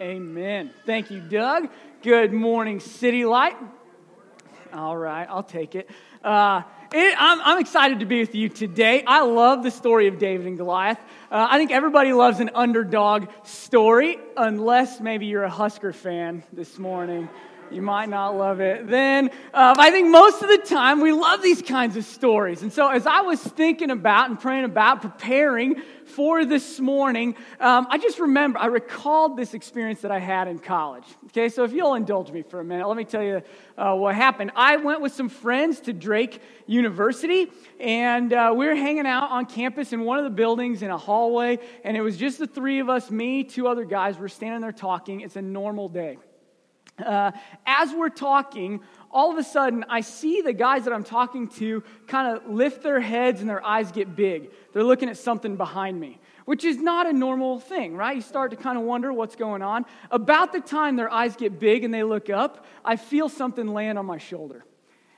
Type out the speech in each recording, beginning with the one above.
Amen. Thank you, Doug. Good morning, City Light. All right, I'll take it. Uh, it I'm, I'm, excited to be with you today. I love the story of David and Goliath. Uh, I think everybody loves an underdog story, unless maybe you're a Husker fan this morning. You might not love it. Then, uh, I think most of the time we love these kinds of stories. And so, as I was thinking about and praying about preparing for this morning, um, I just remember, I recalled this experience that I had in college. Okay, so if you'll indulge me for a minute, let me tell you uh, what happened. I went with some friends to Drake University, and uh, we were hanging out on campus in one of the buildings in a hallway, and it was just the three of us, me, two other guys. We're standing there talking. It's a normal day. Uh, as we're talking, all of a sudden, I see the guys that I'm talking to kind of lift their heads and their eyes get big. They're looking at something behind me, which is not a normal thing, right? You start to kind of wonder what's going on. About the time their eyes get big and they look up, I feel something land on my shoulder.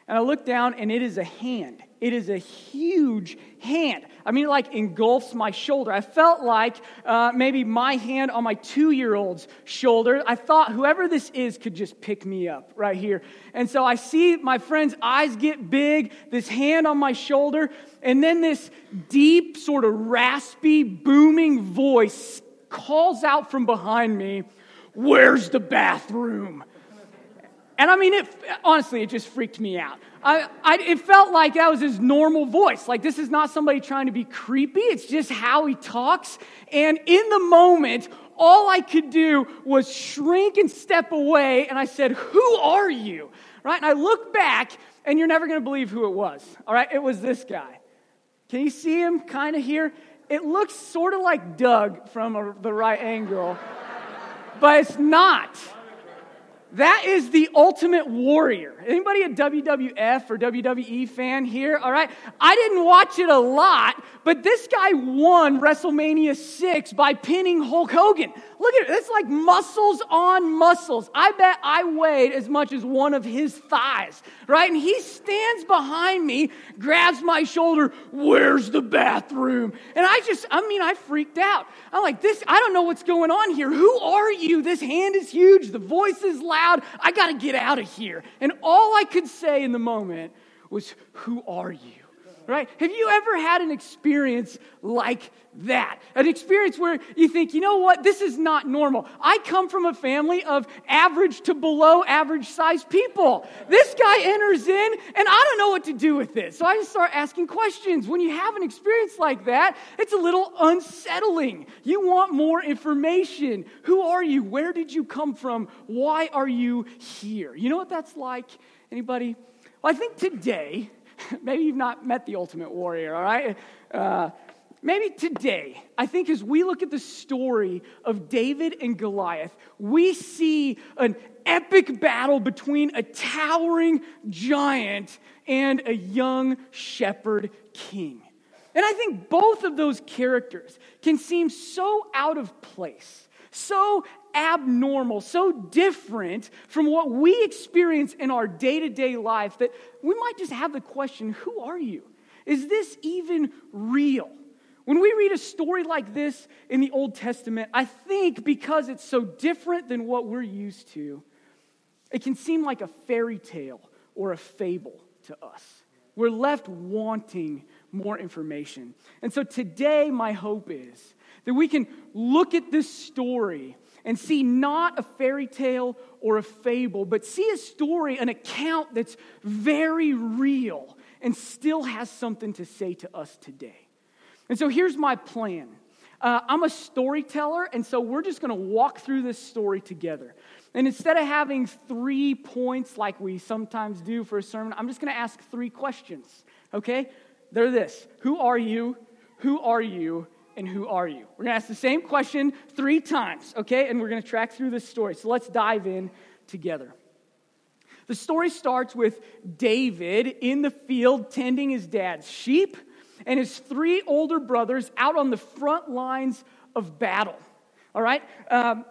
And I look down, and it is a hand. It is a huge hand. I mean, it like engulfs my shoulder. I felt like uh, maybe my hand on my two year old's shoulder. I thought whoever this is could just pick me up right here. And so I see my friend's eyes get big, this hand on my shoulder, and then this deep, sort of raspy, booming voice calls out from behind me, Where's the bathroom? And I mean, it, honestly, it just freaked me out. I, I, it felt like that was his normal voice. Like, this is not somebody trying to be creepy, it's just how he talks. And in the moment, all I could do was shrink and step away. And I said, Who are you? Right? And I look back, and you're never going to believe who it was. All right? It was this guy. Can you see him kind of here? It looks sort of like Doug from a, the right angle, but it's not. That is the ultimate warrior. Anybody a WWF or WWE fan here? All right. I didn't watch it a lot, but this guy won WrestleMania 6 by pinning Hulk Hogan. Look at it. It's like muscles on muscles. I bet I weighed as much as one of his thighs, right? And he stands behind me, grabs my shoulder, where's the bathroom? And I just, I mean, I freaked out. I'm like, this, I don't know what's going on here. Who are you? This hand is huge. The voice is loud. I got to get out of here. And I could say in the moment was, Who are you? Right? Have you ever had an experience like that? An experience where you think, you know what, this is not normal. I come from a family of average to below average sized people. This guy enters in, and I don't know what to do with this. So I just start asking questions. When you have an experience like that, it's a little unsettling. You want more information. Who are you? Where did you come from? Why are you here? You know what that's like? Anybody? Well, I think today, maybe you've not met the ultimate warrior, all right? Uh, maybe today, I think as we look at the story of David and Goliath, we see an epic battle between a towering giant and a young shepherd king. And I think both of those characters can seem so out of place, so abnormal, so different from what we experience in our day to day life that we might just have the question who are you? Is this even real? When we read a story like this in the Old Testament, I think because it's so different than what we're used to, it can seem like a fairy tale or a fable to us. We're left wanting more information. And so today, my hope is that we can look at this story and see not a fairy tale or a fable, but see a story, an account that's very real and still has something to say to us today. And so here's my plan. Uh, I'm a storyteller, and so we're just to walk through this story together. And instead of having three points like we sometimes do for a sermon, I'm just to ask three questions, okay? They're this Who are you? Who are you? And who are you? We're going to ask the same question three times, okay? And we're going to track through this story. So let's dive in together. The story starts with David in the field tending his dad's sheep and his three older brothers out on the front lines of battle, all right? Um,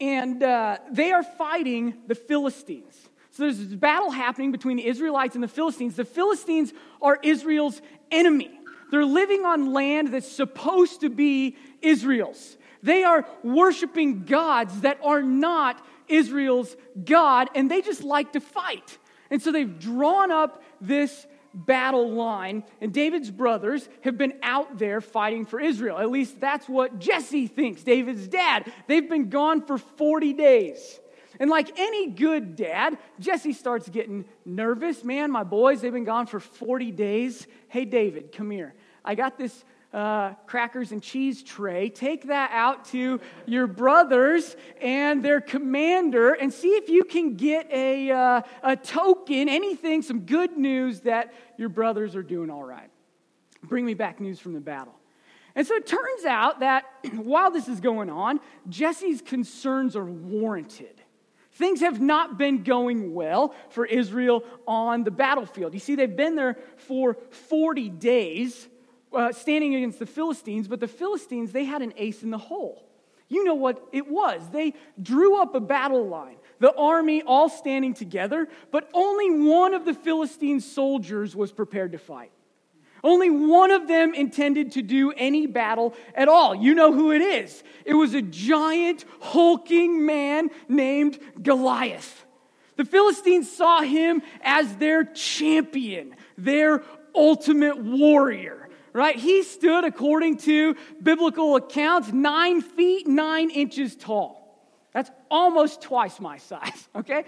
and uh, they are fighting the Philistines. So there's this battle happening between the Israelites and the Philistines. The Philistines are Israel's enemy. They're living on land that's supposed to be Israel's. They are worshiping gods that are not Israel's God, and they just like to fight. And so they've drawn up this battle line, and David's brothers have been out there fighting for Israel. At least that's what Jesse thinks, David's dad. They've been gone for 40 days. And like any good dad, Jesse starts getting nervous. Man, my boys, they've been gone for 40 days. Hey, David, come here. I got this uh, crackers and cheese tray. Take that out to your brothers and their commander and see if you can get a, uh, a token, anything, some good news that your brothers are doing all right. Bring me back news from the battle. And so it turns out that while this is going on, Jesse's concerns are warranted. Things have not been going well for Israel on the battlefield. You see, they've been there for 40 days uh, standing against the Philistines, but the Philistines, they had an ace in the hole. You know what it was. They drew up a battle line, the army all standing together, but only one of the Philistine soldiers was prepared to fight. Only one of them intended to do any battle at all. You know who it is. It was a giant, hulking man named Goliath. The Philistines saw him as their champion, their ultimate warrior right? He stood, according to biblical accounts, nine feet, nine inches tall. That's almost twice my size, okay?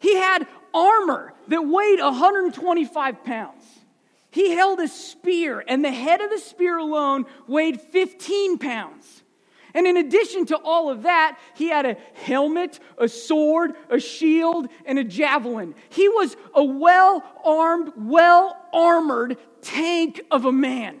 He had armor that weighed 125 pounds. He held a spear, and the head of the spear alone weighed 15 pounds. And in addition to all of that, he had a helmet, a sword, a shield, and a javelin. He was a well armed, well armored tank of a man.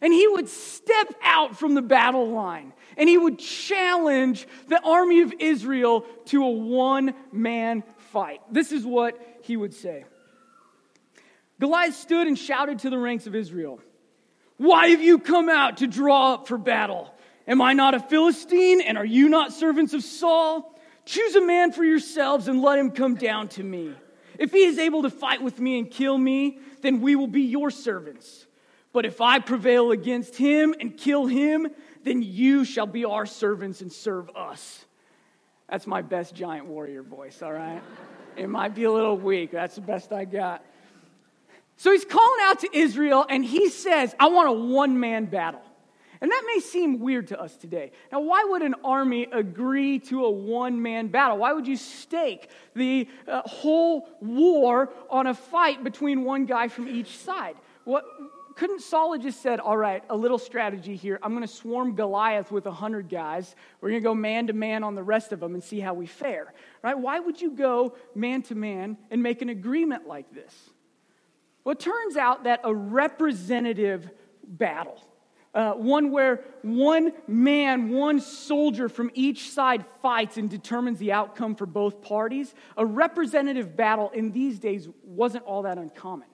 And he would step out from the battle line and he would challenge the army of Israel to a one man fight. This is what he would say Goliath stood and shouted to the ranks of Israel Why have you come out to draw up for battle? Am I not a Philistine, and are you not servants of Saul? Choose a man for yourselves and let him come down to me. If he is able to fight with me and kill me, then we will be your servants. But if I prevail against him and kill him, then you shall be our servants and serve us. That's my best giant warrior voice, all right? It might be a little weak. That's the best I got. So he's calling out to Israel and he says, I want a one man battle. And that may seem weird to us today. Now, why would an army agree to a one man battle? Why would you stake the uh, whole war on a fight between one guy from each side? What, couldn't Saul just said, All right, a little strategy here. I'm going to swarm Goliath with 100 guys. We're going to go man to man on the rest of them and see how we fare. Right? Why would you go man to man and make an agreement like this? Well, it turns out that a representative battle, uh, one where one man, one soldier from each side fights and determines the outcome for both parties. A representative battle in these days wasn't all that uncommon.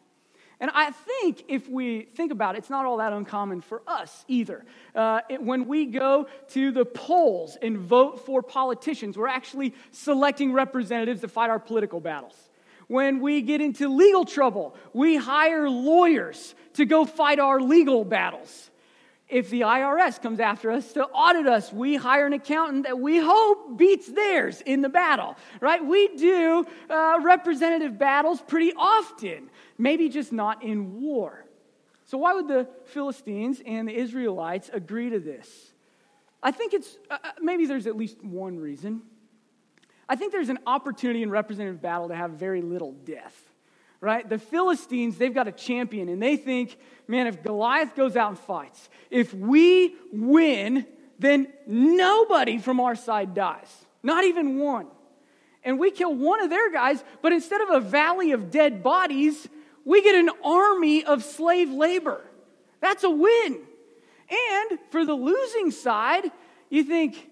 And I think if we think about it, it's not all that uncommon for us either. Uh, it, when we go to the polls and vote for politicians, we're actually selecting representatives to fight our political battles. When we get into legal trouble, we hire lawyers to go fight our legal battles if the IRS comes after us to audit us, we hire an accountant that we hope beats theirs in the battle, right? We do uh, representative battles pretty often, maybe just not in war. So, why would the Philistines and the Israelites agree to this? I think it's uh, uh maybe there's at least one reason. I think there's an opportunity in representative battle to have very little death right? The Philistines, they've got a champion, and they think, man, if Goliath goes out and fights, if we win, then nobody from our side dies, not even one. And we kill one of their guys, but instead of a valley of dead bodies, we get an army of slave labor. That's a win. And for the losing side, you think,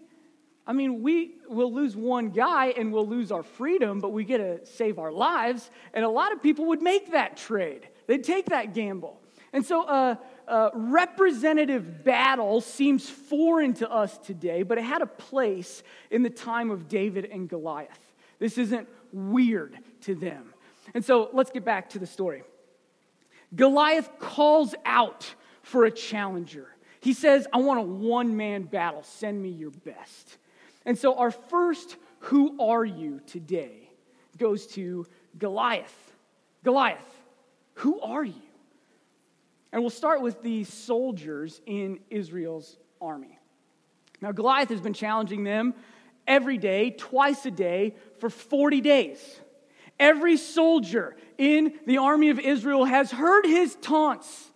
I mean, we will lose one guy and we'll lose our freedom, but we get to save our lives. And a lot of people would make that trade, they'd take that gamble. And so, uh, uh, representative battle seems foreign to us today, but it had a place in the time of David and Goliath. This isn't weird to them. And so, let's get back to the story. Goliath calls out for a challenger. He says, I want a one man battle. Send me your best. And so our first Who Are You today goes to Goliath. Goliath, who are you? And we'll start with the soldiers in Israel's army. Now, Goliath has been challenging them every day, twice a day, for 40 days. Every soldier in the army of Israel has heard his taunts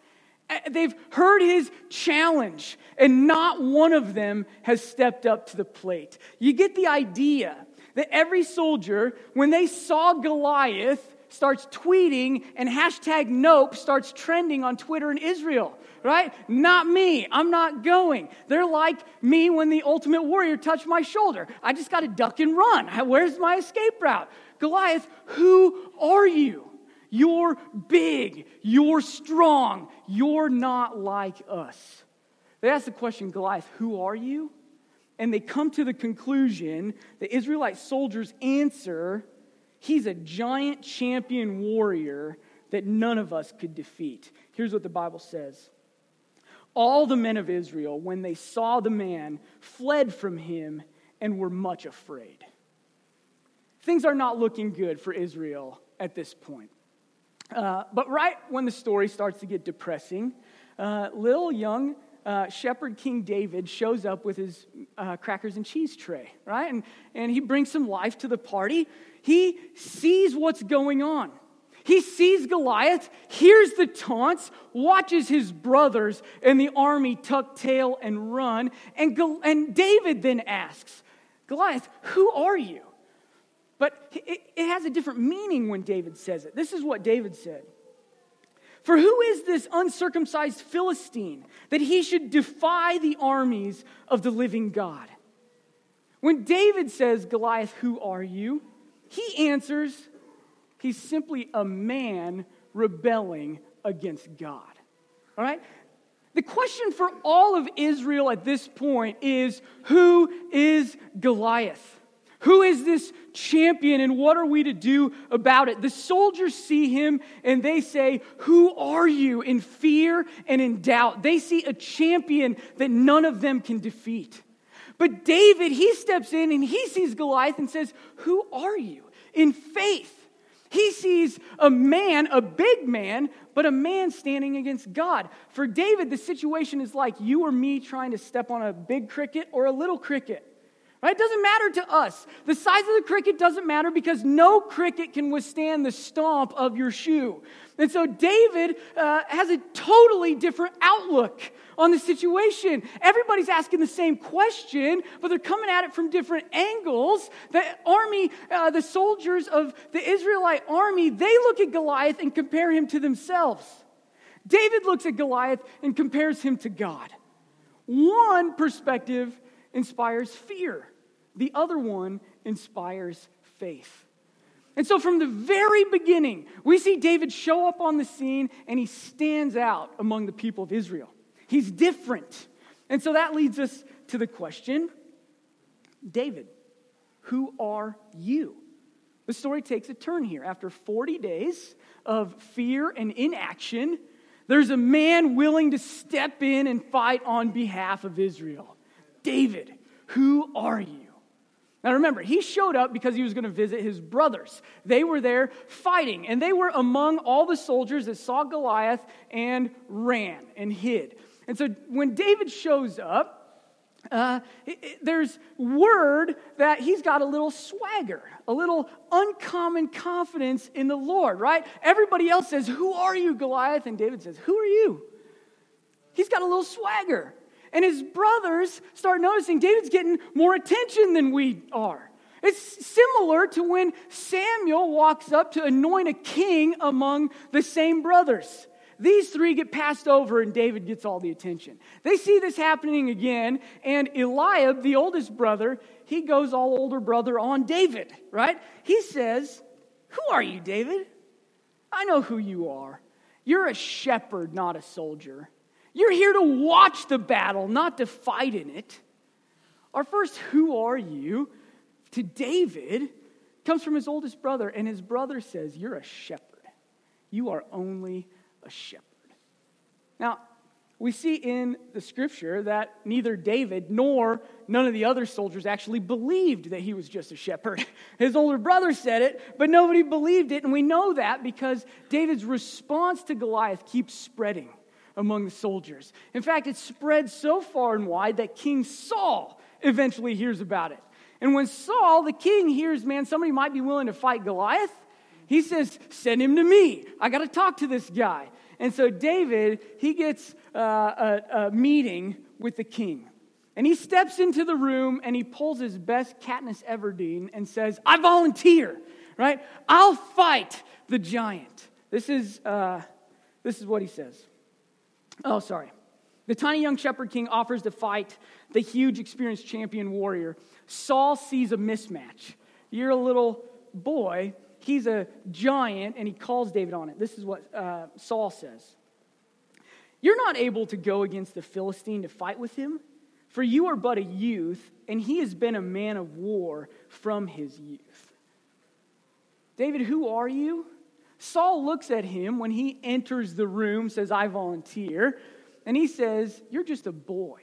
Uh, they've heard his challenge, and not one of them has stepped up to the plate. You get the idea that every soldier, when they saw Goliath, starts tweeting and hashtag nope starts trending on Twitter in Israel, right? Not me. I'm not going. They're like me when the ultimate warrior touched my shoulder. I just got to duck and run. Where's my escape route? Goliath, who are you? You're big. You're strong. You're not like us. They ask the question, Goliath, who are you? And they come to the conclusion the Israelite soldiers answer, he's a giant champion warrior that none of us could defeat. Here's what the Bible says All the men of Israel, when they saw the man, fled from him and were much afraid. Things are not looking good for Israel at this point. Uh, but right when the story starts to get depressing, uh, little young uh, shepherd King David shows up with his uh, crackers and cheese tray, right? And, and he brings some life to the party. He sees what's going on. He sees Goliath, hears the taunts, watches his brothers and the army tuck tail and run. And, and David then asks, Goliath, who are you? But it, it has a different meaning when David says it. This is what David said For who is this uncircumcised Philistine that he should defy the armies of the living God? When David says, Goliath, who are you? He answers, he's simply a man rebelling against God. All right? The question for all of Israel at this point is who is Goliath? Who is this champion and what are we to do about it? The soldiers see him and they say, Who are you? in fear and in doubt. They see a champion that none of them can defeat. But David, he steps in and he sees Goliath and says, Who are you? in faith. He sees a man, a big man, but a man standing against God. For David, the situation is like you or me trying to step on a big cricket or a little cricket. Right? It doesn't matter to us. The size of the cricket doesn't matter because no cricket can withstand the stomp of your shoe. And so David uh, has a totally different outlook on the situation. Everybody's asking the same question, but they're coming at it from different angles. The army, uh, the soldiers of the Israelite army, they look at Goliath and compare him to themselves. David looks at Goliath and compares him to God. One perspective inspires fear. The other one inspires faith. And so, from the very beginning, we see David show up on the scene and he stands out among the people of Israel. He's different. And so that leads us to the question David, who are you? The story takes a turn here. After 40 days of fear and inaction, there's a man willing to step in and fight on behalf of Israel. David, who are you? Now remember, he showed up because he was going to visit his brothers. They were there fighting, and they were among all the soldiers that saw Goliath and ran and hid. And so when David shows up, uh, it, it, there's word that he's got a little swagger, a little uncommon confidence in the Lord, right? Everybody else says, Who are you, Goliath? And David says, Who are you? He's got a little swagger. And his brothers start noticing David's getting more attention than we are. It's similar to when Samuel walks up to anoint a king among the same brothers. These three get passed over, and David gets all the attention. They see this happening again, and Eliab, the oldest brother, he goes all older brother on David, right? He says, Who are you, David? I know who you are. You're a shepherd, not a soldier. You're here to watch the battle, not to fight in it. Our first, who are you, to David comes from his oldest brother, and his brother says, You're a shepherd. You are only a shepherd. Now, we see in the scripture that neither David nor none of the other soldiers actually believed that he was just a shepherd. His older brother said it, but nobody believed it. And we know that because David's response to Goliath keeps spreading among the soldiers. In fact, it spread so far and wide that King Saul eventually hears about it. And when Saul, the king, hears, man, somebody might be willing to fight Goliath, he says, Send him to me. I got to talk to this guy. And so David, he gets uh, a, a meeting with the king. And he steps into the room and he pulls his best Katniss Everdeen and says, I volunteer, right? I'll fight the giant. This is, uh, this is what he says. Oh, sorry. The tiny young shepherd king offers to fight the huge experienced champion warrior. Saul sees a mismatch. You're a little boy, he's a giant, and he calls David on it. This is what uh, Saul says You're not able to go against the Philistine to fight with him, for you are but a youth, and he has been a man of war from his youth. David, who are you? Saul looks at him when he enters the room, says, I volunteer, and he says, You're just a boy.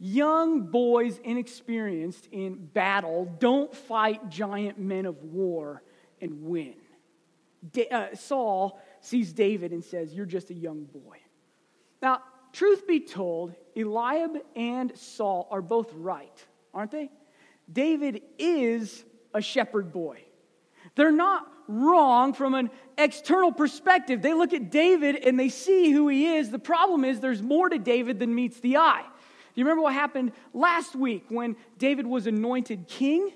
Young boys inexperienced in battle don't fight giant men of war and win. Da- uh, Saul sees David and says, You're just a young boy. Now, truth be told, Eliab and Saul are both right, aren't they? David is a shepherd boy. They're not wrong from an external perspective. They look at David and they see who he is. The problem is there's more to David than meets the eye. Do you remember what happened last week when David was anointed king?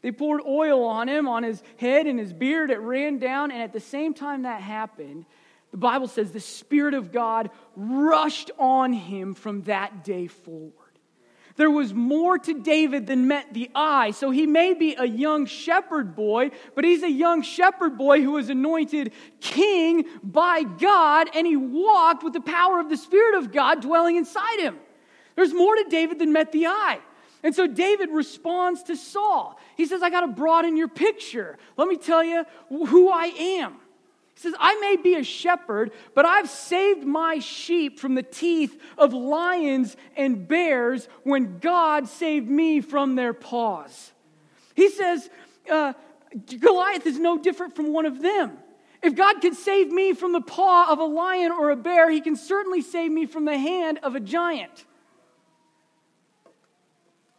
They poured oil on him, on his head and his beard. It ran down. And at the same time that happened, the Bible says the Spirit of God rushed on him from that day forward. There was more to David than met the eye. So he may be a young shepherd boy, but he's a young shepherd boy who was anointed king by God, and he walked with the power of the Spirit of God dwelling inside him. There's more to David than met the eye. And so David responds to Saul. He says, I got to broaden your picture. Let me tell you who I am. He says, I may be a shepherd, but I've saved my sheep from the teeth of lions and bears when God saved me from their paws. He says, uh, Goliath is no different from one of them. If God could save me from the paw of a lion or a bear, he can certainly save me from the hand of a giant.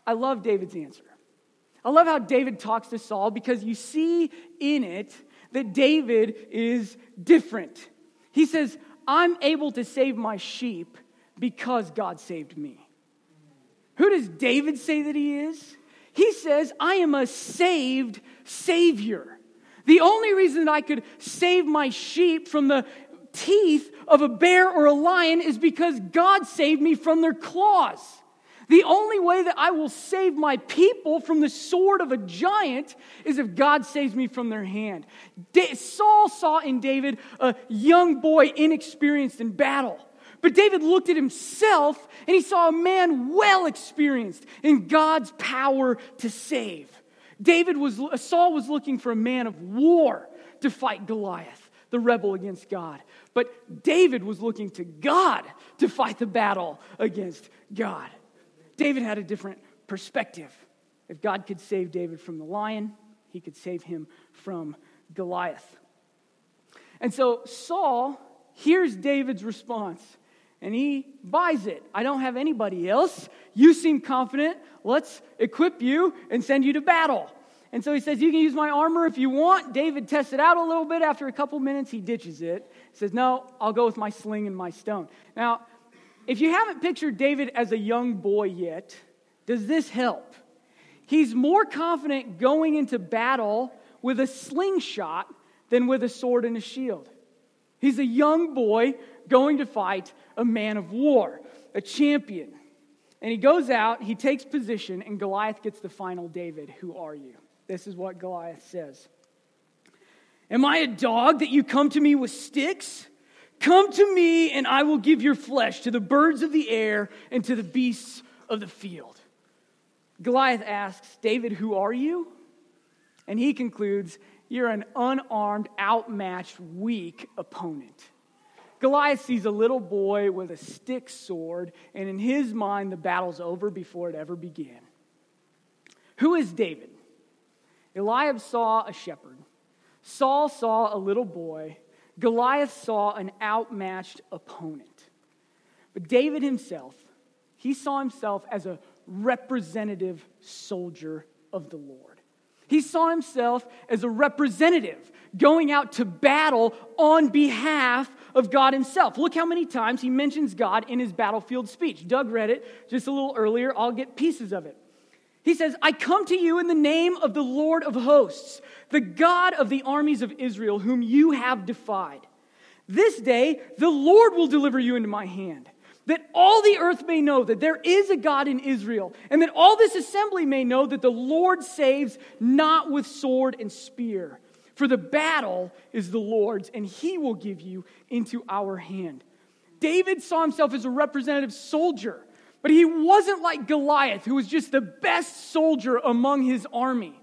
I love David's answer. I love how David talks to Saul because you see in it that David is different. He says, I'm able to save my sheep because God saved me. Who does David say that he is? He says, I am a saved Savior. The only reason that I could save my sheep from the teeth of a bear or a lion is because God saved me from their claws. The only way that I will save my people from the sword of a giant is if God saves me from their hand. Saul saw in David a young boy inexperienced in battle. But David looked at himself and he saw a man well experienced in God's power to save. David was Saul was looking for a man of war to fight Goliath, the rebel against God. But David was looking to God to fight the battle against God. David had a different perspective. If God could save David from the lion, he could save him from Goliath. And so Saul hears David's response and he buys it. I don't have anybody else. You seem confident. Let's equip you and send you to battle. And so he says, You can use my armor if you want. David tests it out a little bit. After a couple minutes, he ditches it. He says, No, I'll go with my sling and my stone. Now, if you haven't pictured David as a young boy yet, does this help? He's more confident going into battle with a slingshot than with a sword and a shield. He's a young boy going to fight a man of war, a champion. And he goes out, he takes position, and Goliath gets the final David, who are you? This is what Goliath says Am I a dog that you come to me with sticks? Come to me, and I will give your flesh to the birds of the air and to the beasts of the field. Goliath asks, David, who are you? And he concludes, You're an unarmed, outmatched, weak opponent. Goliath sees a little boy with a stick sword, and in his mind, the battle's over before it ever began. Who is David? Eliab saw a shepherd. Saul saw a little boy. Goliath saw an outmatched opponent. But David himself, he saw himself as a representative soldier of the Lord. He saw himself as a representative going out to battle on behalf of God himself. Look how many times he mentions God in his battlefield speech. Doug read it just a little earlier. I'll get pieces of it. He says, I come to you in the name of the Lord of hosts, the God of the armies of Israel, whom you have defied. This day, the Lord will deliver you into my hand, that all the earth may know that there is a God in Israel, and that all this assembly may know that the Lord saves not with sword and spear. For the battle is the Lord's, and he will give you into our hand. David saw himself as a representative soldier but he wasn't like Goliath, who was just the best soldier among his army.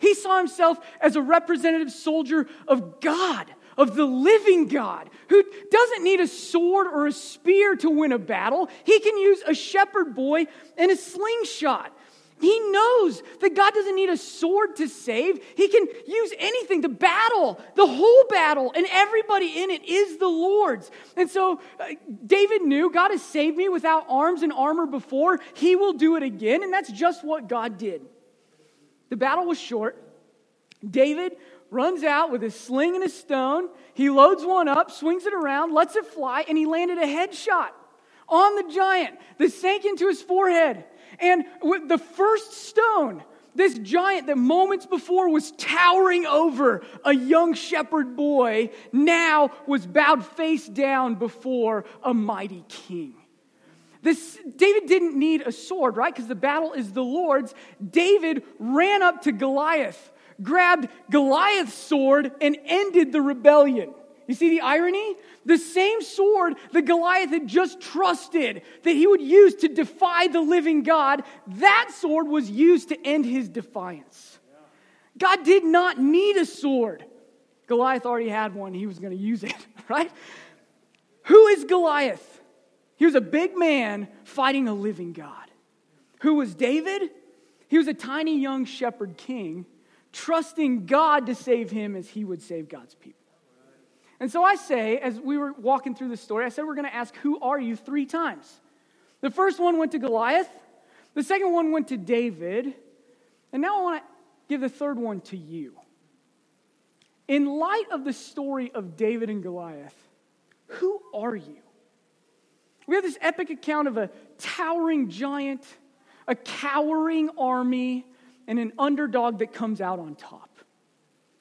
He saw himself as a representative soldier of God, of the living God, who doesn't need a sword or a spear to win a battle. He can use a shepherd boy and a slingshot. He knows that God doesn't need a sword to save. He can use anything. The battle, the whole battle, and everybody in it is the Lord's. And so uh, David knew God has saved me without arms and armor before. He will do it again. And that's just what God did. The battle was short. David runs out with his sling and his stone. He loads one up, swings it around, lets it fly, and he landed a headshot on the giant that sank into his forehead. And with the first stone, this giant that moments before was towering over a young shepherd boy now was bowed face down before a mighty king. This, David didn't need a sword, right? Because the battle is the Lord's. David ran up to Goliath, grabbed Goliath's sword, and ended the rebellion. You see the irony? The same sword that Goliath had just trusted that he would use to defy the living God, that sword was used to end his defiance. God did not need a sword. Goliath already had one, he was going to use it, right? Who is Goliath? He was a big man fighting a living God. Who was David? He was a tiny young shepherd king, trusting God to save him as he would save God's people. And so I say, as we were walking through the story, I said we're going to ask, Who are you three times? The first one went to Goliath, the second one went to David, and now I want to give the third one to you. In light of the story of David and Goliath, who are you? We have this epic account of a towering giant, a cowering army, and an underdog that comes out on top.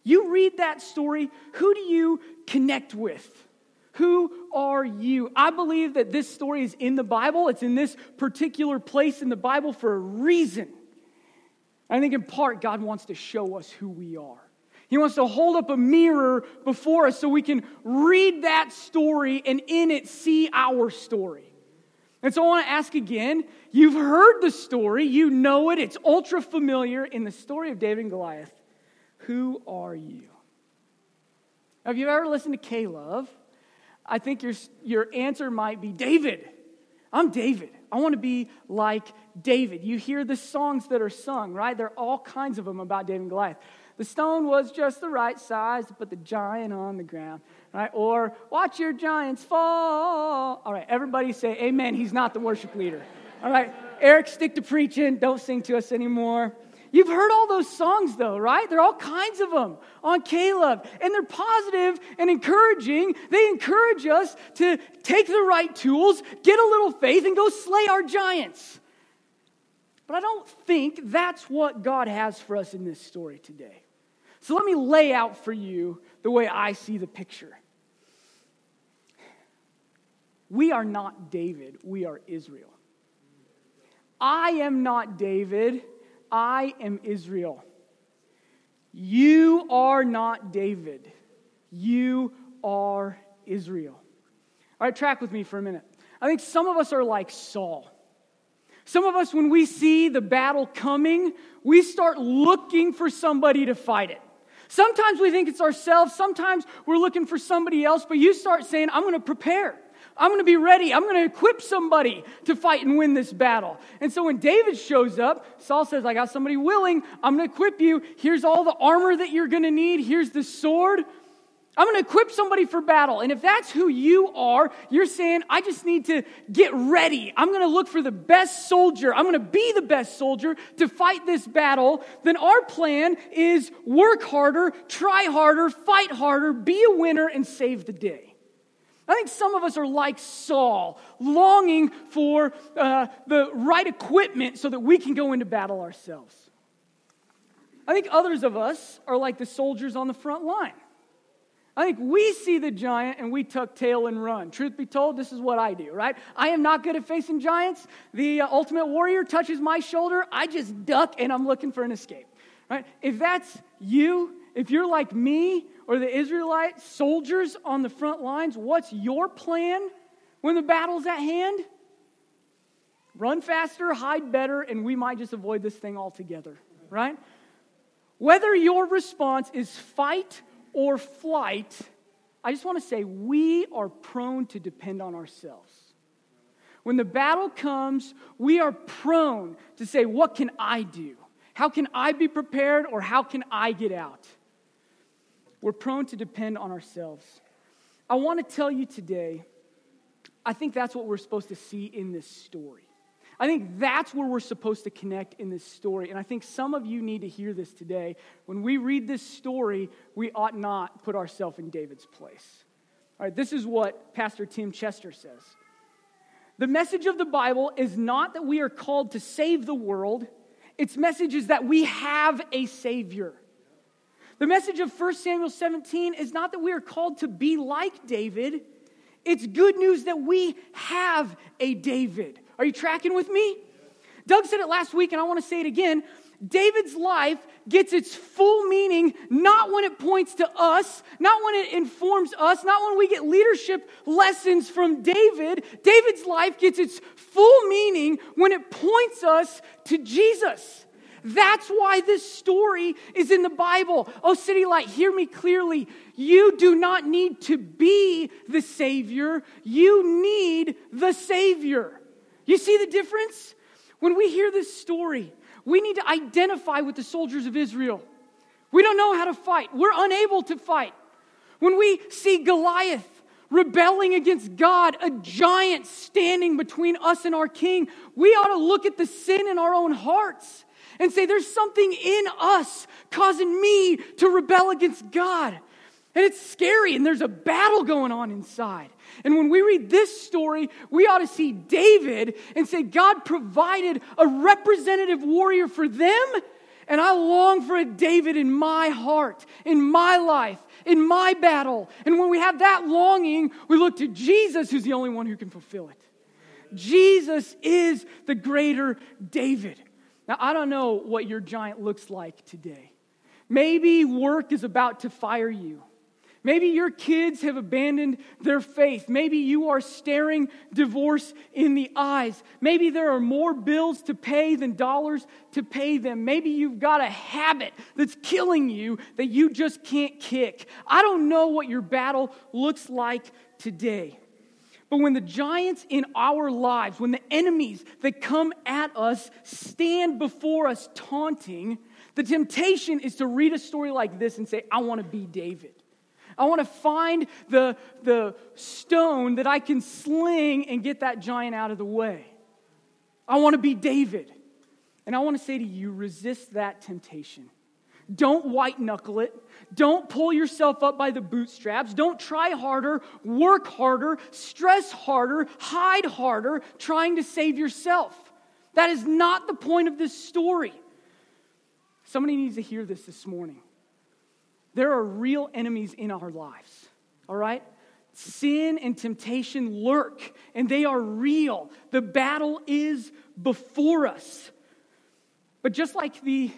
You read that story, who do you connect with? Who are you? I believe that this story is in the Bible. It's in this particular place in the Bible for a reason. I think in part, God wants to show us who we are. He wants to hold up a mirror before us so we can read that story and in it see our story. And so I want to ask again you've heard the story, you know it, it's ultra familiar in the story of David and Goliath. Who are you? Have you ever listened to K-LOVE? I think your, your answer might be David. I'm David. I want to be like David. You hear the songs that are sung, right? There are all kinds of them about David and Goliath. The stone was just the right size to put the giant on the ground, right? Or watch your giants fall. All right, everybody say amen. He's not the worship leader. All right, Eric, stick to preaching. Don't sing to us anymore. You've heard all those songs, though, right? There are all kinds of them on K-LOVE, and they're positive and encouraging. They encourage us to take the right tools, get a little faith, and go slay our giants. But I don't think that's what God has for us in this story today. So let me lay out for you the way I see the picture. We are not David, we are Israel. I am not David. I am Israel. You are not David. You are Israel. All right, track with me for a minute. I think some of us are like Saul. Some of us, when we see the battle coming, we start looking for somebody to fight it. Sometimes we think it's ourselves, sometimes we're looking for somebody else, but you start saying, I'm going to prepare. I'm going to be ready. I'm going to equip somebody to fight and win this battle. And so when David shows up, Saul says, I got somebody willing. I'm going to equip you. Here's all the armor that you're going to need. Here's the sword. I'm going to equip somebody for battle. And if that's who you are, you're saying, I just need to get ready. I'm going to look for the best soldier. I'm going to be the best soldier to fight this battle. Then our plan is work harder, try harder, fight harder, be a winner, and save the day. I think some of us are like Saul, longing for uh, the right equipment so that we can go into battle ourselves. I think others of us are like the soldiers on the front line. I think we see the giant and we tuck tail and run. Truth be told, this is what I do, right? I am not good at facing giants. The uh, ultimate warrior touches my shoulder, I just duck and I'm looking for an escape, right? If that's you, if you're like me, or the Israelite soldiers on the front lines, what's your plan when the battle's at hand? Run faster, hide better, and we might just avoid this thing altogether, right? Whether your response is fight or flight, I just want to say we are prone to depend on ourselves. When the battle comes, we are prone to say, What can I do? How can I be prepared or how can I get out? We're prone to depend on ourselves. I want to tell you today, I think that's what we're supposed to see in this story. I think that's where we're supposed to connect in this story. And I think some of you need to hear this today. When we read this story, we ought not put ourselves in David's place. All right, this is what Pastor Tim Chester says. The message of the Bible is not that we are called to save the world, its message is that we have a Savior. The message of 1 Samuel 17 is not that we are called to be like David, it's good news that we have a David. Are you tracking with me? Doug said it last week, and I want to say it again. David's life gets its full meaning not when it points to us, not when it informs us, not when we get leadership lessons from David. David's life gets its full meaning when it points us to Jesus. That's why this story is in the Bible. Oh, City Light, hear me clearly. You do not need to be the Savior, you need the Savior. You see the difference? When we hear this story, we need to identify with the soldiers of Israel. We don't know how to fight, we're unable to fight. When we see Goliath, rebelling against God, a giant standing between us and our king, we ought to look at the sin in our own hearts and say, There's something in us causing me to rebel against God. And it's scary, and there's a battle going on inside. And when we read this story, we ought to see David and say, God provided a representative warrior for them. And I long for a David in my heart, in my life, in my battle. And when we have that longing, we look to Jesus, who's the only one who can fulfill it. Jesus is the greater David. Now, I don't know what your giant looks like today. Maybe work is about to fire you. Maybe your kids have abandoned their faith. Maybe you are staring divorce in the eyes. Maybe there are more bills to pay than dollars to pay them. Maybe you've got a habit that's killing you that you just can't kick. I don't know what your battle looks like today. But when the giants in our lives, when the enemies that come at us stand before us taunting, the temptation is to read a story like this and say, I want to be David. I want to find the, the stone that I can sling and get that giant out of the way. I want to be David. And I want to say to you, resist that temptation. Don't white knuckle it. Don't pull yourself up by the bootstraps. Don't try harder, work harder, stress harder, hide harder, trying to save yourself. That is not the point of this story. Somebody needs to hear this this morning. There are real enemies in our lives, all right? Sin and temptation lurk, and they are real. The battle is before us. But just like the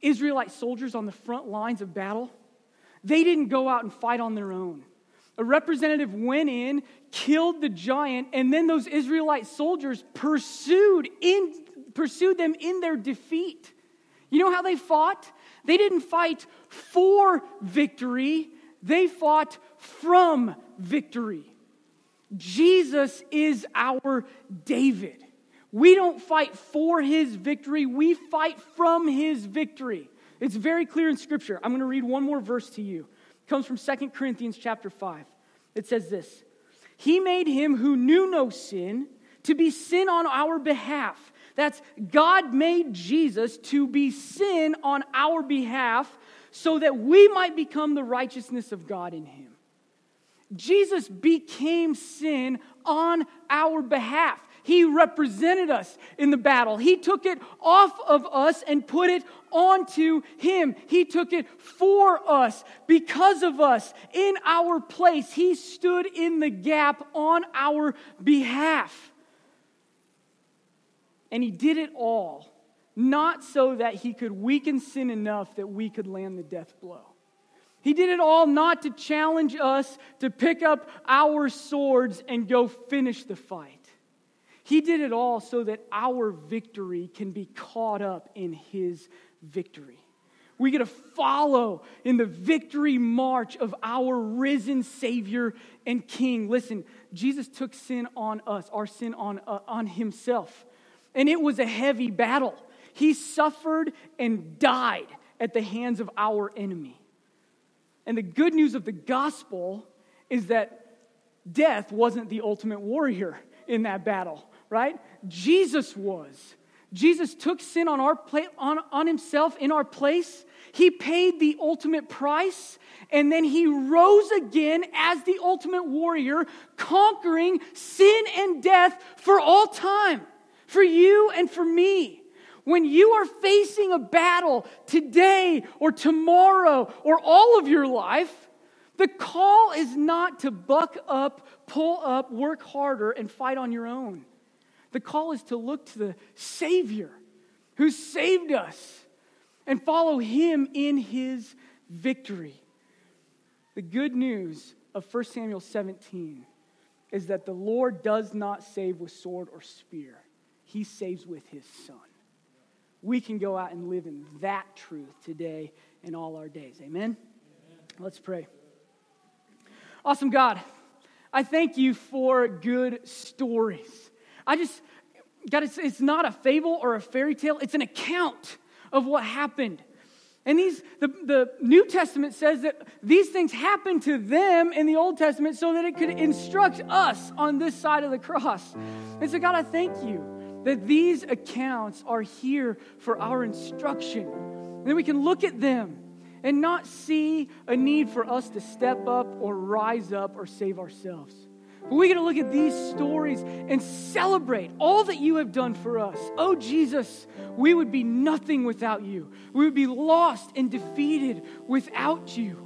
Israelite soldiers on the front lines of battle, they didn't go out and fight on their own. A representative went in, killed the giant, and then those Israelite soldiers pursued, in, pursued them in their defeat. You know how they fought? They didn't fight for victory, they fought from victory. Jesus is our David. We don't fight for his victory, we fight from his victory. It's very clear in scripture. I'm going to read one more verse to you. It comes from 2 Corinthians chapter 5. It says this. He made him who knew no sin to be sin on our behalf. That's God made Jesus to be sin on our behalf so that we might become the righteousness of God in him. Jesus became sin on our behalf. He represented us in the battle. He took it off of us and put it onto Him. He took it for us, because of us, in our place. He stood in the gap on our behalf. And He did it all, not so that He could weaken sin enough that we could land the death blow. He did it all not to challenge us to pick up our swords and go finish the fight. He did it all so that our victory can be caught up in His victory. We get to follow in the victory march of our risen Savior and King. Listen, Jesus took sin on us, our sin on, uh, on Himself. And it was a heavy battle. He suffered and died at the hands of our enemy. And the good news of the gospel is that death wasn't the ultimate warrior in that battle right? Jesus was. Jesus took sin on, our pla- on, on himself in our place. He paid the ultimate price, and then he rose again as the ultimate warrior, conquering sin and death for all time, for you and for me. When you are facing a battle today or tomorrow or all of your life, the call is not to buck up, pull up, work harder, and fight on your own. The call is to look to the Savior who saved us and follow him in his victory. The good news of 1 Samuel 17 is that the Lord does not save with sword or spear, he saves with his son. We can go out and live in that truth today and all our days. Amen? Amen. Let's pray. Awesome God, I thank you for good stories. I just, God, it's, it's not a fable or a fairy tale, it's an account of what happened. And these, the, the New Testament says that these things happened to them in the Old Testament so that it could instruct us on this side of the cross. And so, God, I thank you that these accounts are here for our instruction. And that we can look at them and not see a need for us to step up or rise up or save ourselves. But we get to look at these stories and celebrate all that you have done for us. Oh, Jesus, we would be nothing without you. We would be lost and defeated without you.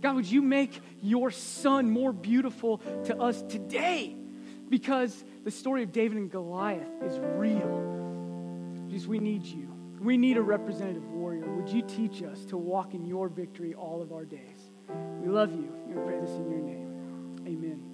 God, would you make your son more beautiful to us today? Because the story of David and Goliath is real. Jesus, we need you. We need a representative warrior. Would you teach us to walk in your victory all of our days? We love you. We pray this in your name. Amen.